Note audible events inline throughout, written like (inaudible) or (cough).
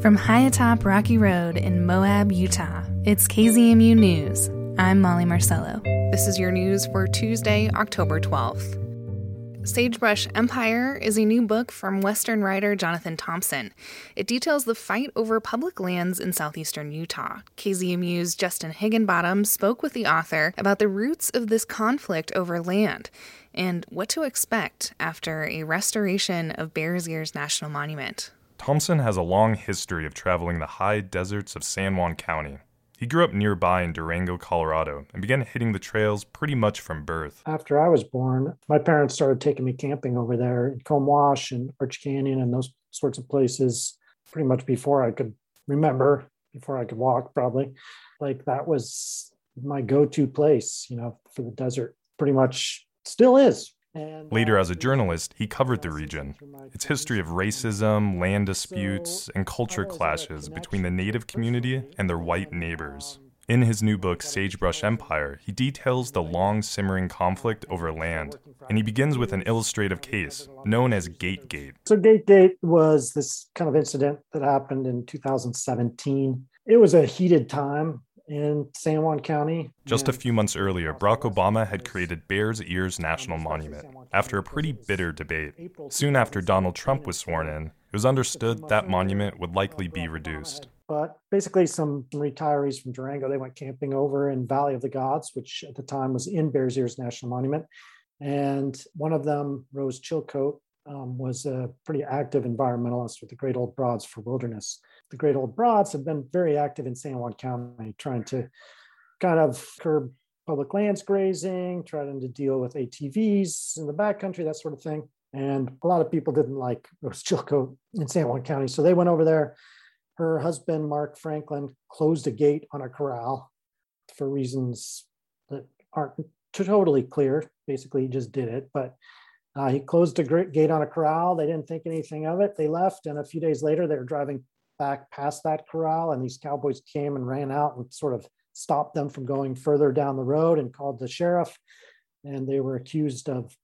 From high atop Rocky Road in Moab, Utah, it's KZMU News. I'm Molly Marcello. This is your news for Tuesday, October 12th. Sagebrush Empire is a new book from Western writer Jonathan Thompson. It details the fight over public lands in southeastern Utah. KZMU's Justin Higginbottom spoke with the author about the roots of this conflict over land and what to expect after a restoration of Bears Ears National Monument. Thompson has a long history of traveling the high deserts of San Juan County. He grew up nearby in Durango, Colorado, and began hitting the trails pretty much from birth. After I was born, my parents started taking me camping over there in Comb Wash and Arch Canyon and those sorts of places pretty much before I could remember, before I could walk, probably. Like that was my go to place, you know, for the desert. Pretty much still is. And, Later, uh, as a journalist, he covered the region, its history of racism, land disputes, and culture clashes between the native community and their white neighbors. In his new book, Sagebrush Empire, he details the long simmering conflict over land, and he begins with an illustrative case known as Gate Gate. So, Gate Gate was this kind of incident that happened in 2017. It was a heated time in San Juan County. Just a few months earlier, Barack Obama had created Bears Ears um, National Monument after a pretty bitter debate. Soon after Donald Trump was sworn in, it was understood that monument would likely be reduced. But basically, some retirees from Durango, they went camping over in Valley of the Gods, which at the time was in Bears Ears National Monument. And one of them, Rose Chilcoat, um, was a pretty active environmentalist with the Great Old Broads for Wilderness the Great Old Broads have been very active in San Juan County, trying to kind of curb public lands grazing, trying to deal with ATVs in the backcountry, that sort of thing. And a lot of people didn't like Rose Chilcoat in San Juan County. So they went over there. Her husband, Mark Franklin, closed a gate on a corral for reasons that aren't totally clear. Basically, he just did it. But uh, he closed a gate on a corral. They didn't think anything of it. They left. And a few days later, they were driving back past that corral, and these cowboys came and ran out and sort of stopped them from going further down the road and called the sheriff. And they were accused of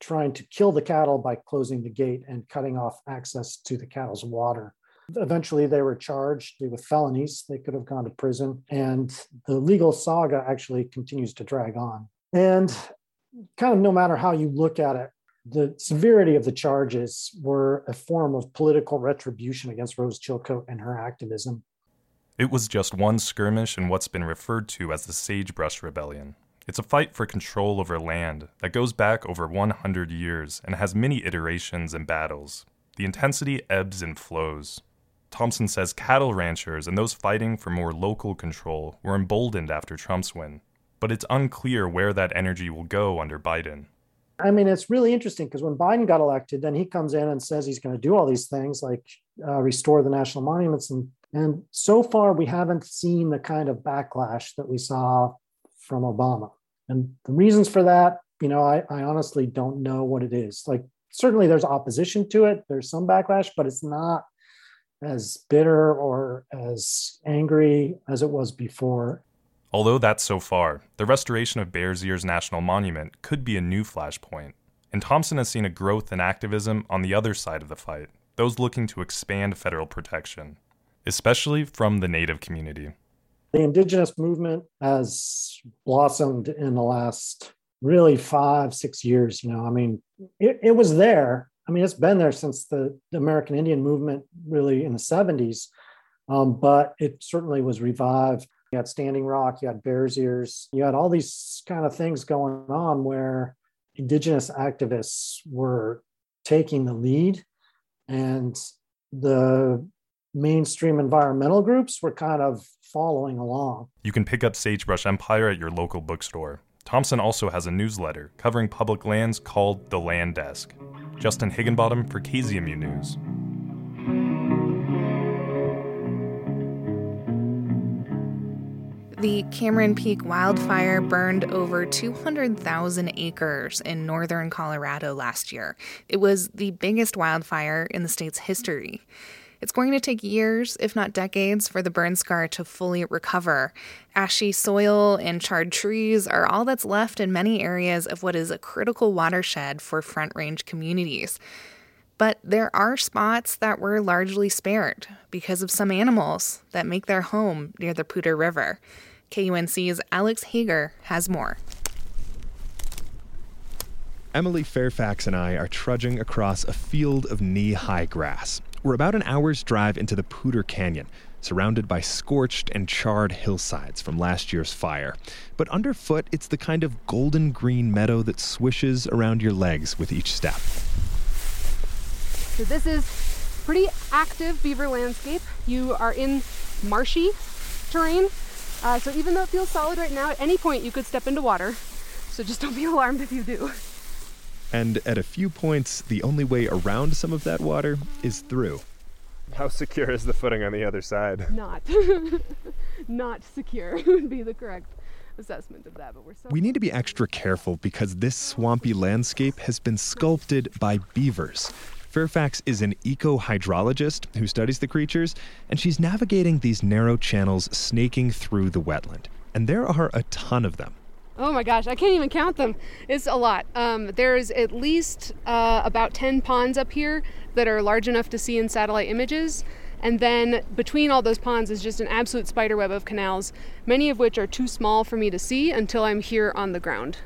trying to kill the cattle by closing the gate and cutting off access to the cattle's water. Eventually, they were charged with felonies. They could have gone to prison. And the legal saga actually continues to drag on. And kind of no matter how you look at it, the severity of the charges were a form of political retribution against Rose Chilcoat and her activism. It was just one skirmish in what's been referred to as the Sagebrush Rebellion. It's a fight for control over land that goes back over 100 years and has many iterations and battles. The intensity ebbs and flows. Thompson says cattle ranchers and those fighting for more local control were emboldened after Trump's win, but it's unclear where that energy will go under Biden. I mean, it's really interesting because when Biden got elected, then he comes in and says he's going to do all these things like uh, restore the national monuments. And, and so far, we haven't seen the kind of backlash that we saw from Obama. And the reasons for that, you know, I, I honestly don't know what it is. Like, certainly there's opposition to it, there's some backlash, but it's not as bitter or as angry as it was before. Although that's so far, the restoration of Bears Ears National Monument could be a new flashpoint. And Thompson has seen a growth in activism on the other side of the fight, those looking to expand federal protection, especially from the Native community. The indigenous movement has blossomed in the last really five, six years. You know, I mean, it, it was there. I mean, it's been there since the, the American Indian movement, really in the 70s, um, but it certainly was revived you had Standing Rock, you had Bears Ears, you had all these kind of things going on where indigenous activists were taking the lead and the mainstream environmental groups were kind of following along. You can pick up Sagebrush Empire at your local bookstore. Thompson also has a newsletter covering public lands called The Land Desk. Justin Higginbottom for KZMU News. The Cameron Peak wildfire burned over 200,000 acres in northern Colorado last year. It was the biggest wildfire in the state's history. It's going to take years, if not decades, for the burn scar to fully recover. Ashy soil and charred trees are all that's left in many areas of what is a critical watershed for Front Range communities. But there are spots that were largely spared because of some animals that make their home near the Poudre River. KUNC's Alex Hager has more. Emily Fairfax and I are trudging across a field of knee high grass. We're about an hour's drive into the Poudre Canyon, surrounded by scorched and charred hillsides from last year's fire. But underfoot, it's the kind of golden green meadow that swishes around your legs with each step. So, this is pretty active beaver landscape. You are in marshy terrain. Uh, so, even though it feels solid right now, at any point you could step into water. So, just (laughs) don't be alarmed if you do. And at a few points, the only way around some of that water is through. How secure is the footing on the other side? Not. (laughs) Not secure (laughs) would be the correct assessment of that, but we're so We need to be extra careful because this swampy landscape has been sculpted by beavers. Fairfax is an eco hydrologist who studies the creatures, and she's navigating these narrow channels snaking through the wetland. And there are a ton of them. Oh my gosh, I can't even count them. It's a lot. Um, there's at least uh, about 10 ponds up here that are large enough to see in satellite images. And then between all those ponds is just an absolute spiderweb of canals, many of which are too small for me to see until I'm here on the ground.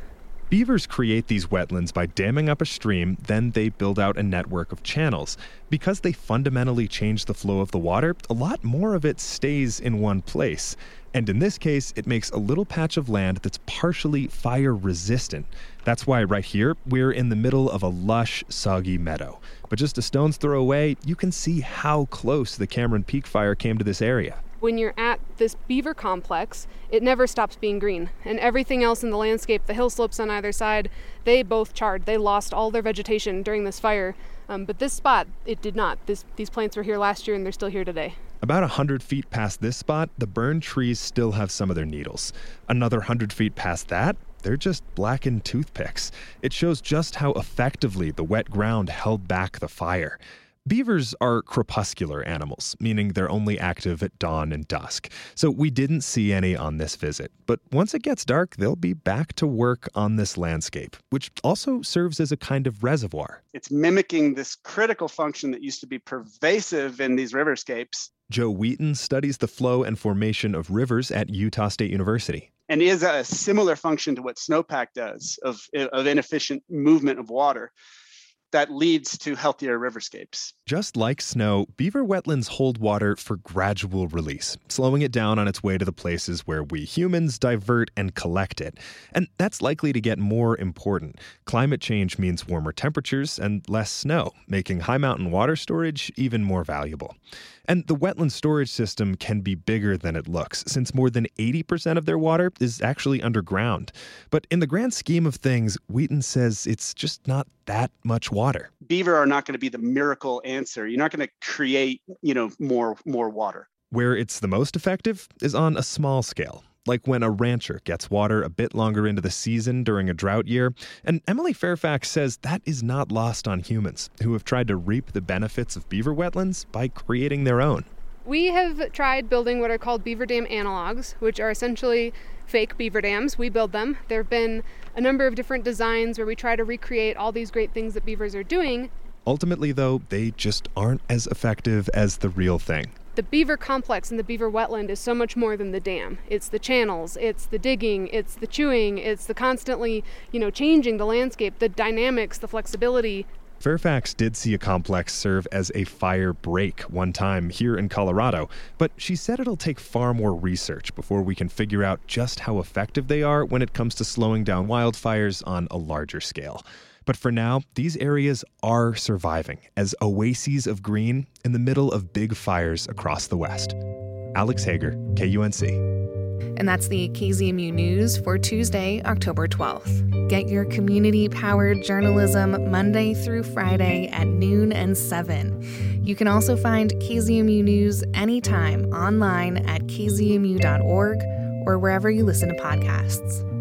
Beavers create these wetlands by damming up a stream, then they build out a network of channels. Because they fundamentally change the flow of the water, a lot more of it stays in one place. And in this case, it makes a little patch of land that's partially fire resistant. That's why right here, we're in the middle of a lush, soggy meadow. But just a stone's throw away, you can see how close the Cameron Peak fire came to this area. When you're at this beaver complex, it never stops being green. And everything else in the landscape, the hill slopes on either side, they both charred. They lost all their vegetation during this fire. Um, but this spot, it did not. This, these plants were here last year and they're still here today. About 100 feet past this spot, the burned trees still have some of their needles. Another 100 feet past that, they're just blackened toothpicks. It shows just how effectively the wet ground held back the fire. Beavers are crepuscular animals, meaning they're only active at dawn and dusk. So we didn't see any on this visit. But once it gets dark, they'll be back to work on this landscape, which also serves as a kind of reservoir. It's mimicking this critical function that used to be pervasive in these riverscapes. Joe Wheaton studies the flow and formation of rivers at Utah State University. And is a similar function to what snowpack does of, of inefficient movement of water that leads to healthier riverscapes. Just like snow, beaver wetlands hold water for gradual release, slowing it down on its way to the places where we humans divert and collect it. And that's likely to get more important. Climate change means warmer temperatures and less snow, making high mountain water storage even more valuable. And the wetland storage system can be bigger than it looks, since more than 80% of their water is actually underground. But in the grand scheme of things, Wheaton says it's just not that much water. Beaver are not going to be the miracle answer. You're not going to create, you know, more more water. Where it's the most effective is on a small scale, like when a rancher gets water a bit longer into the season during a drought year. And Emily Fairfax says that is not lost on humans who have tried to reap the benefits of beaver wetlands by creating their own. We have tried building what are called beaver dam analogs, which are essentially fake beaver dams. We build them. There have been a number of different designs where we try to recreate all these great things that beavers are doing. Ultimately, though, they just aren't as effective as the real thing. The beaver complex in the beaver wetland is so much more than the dam. It's the channels, it's the digging, it's the chewing, it's the constantly, you know, changing the landscape, the dynamics, the flexibility. Fairfax did see a complex serve as a fire break one time here in Colorado, but she said it'll take far more research before we can figure out just how effective they are when it comes to slowing down wildfires on a larger scale. But for now, these areas are surviving as oases of green in the middle of big fires across the West. Alex Hager, KUNC. And that's the KZMU News for Tuesday, October 12th. Get your community powered journalism Monday through Friday at noon and 7. You can also find KZMU News anytime online at kzmu.org or wherever you listen to podcasts.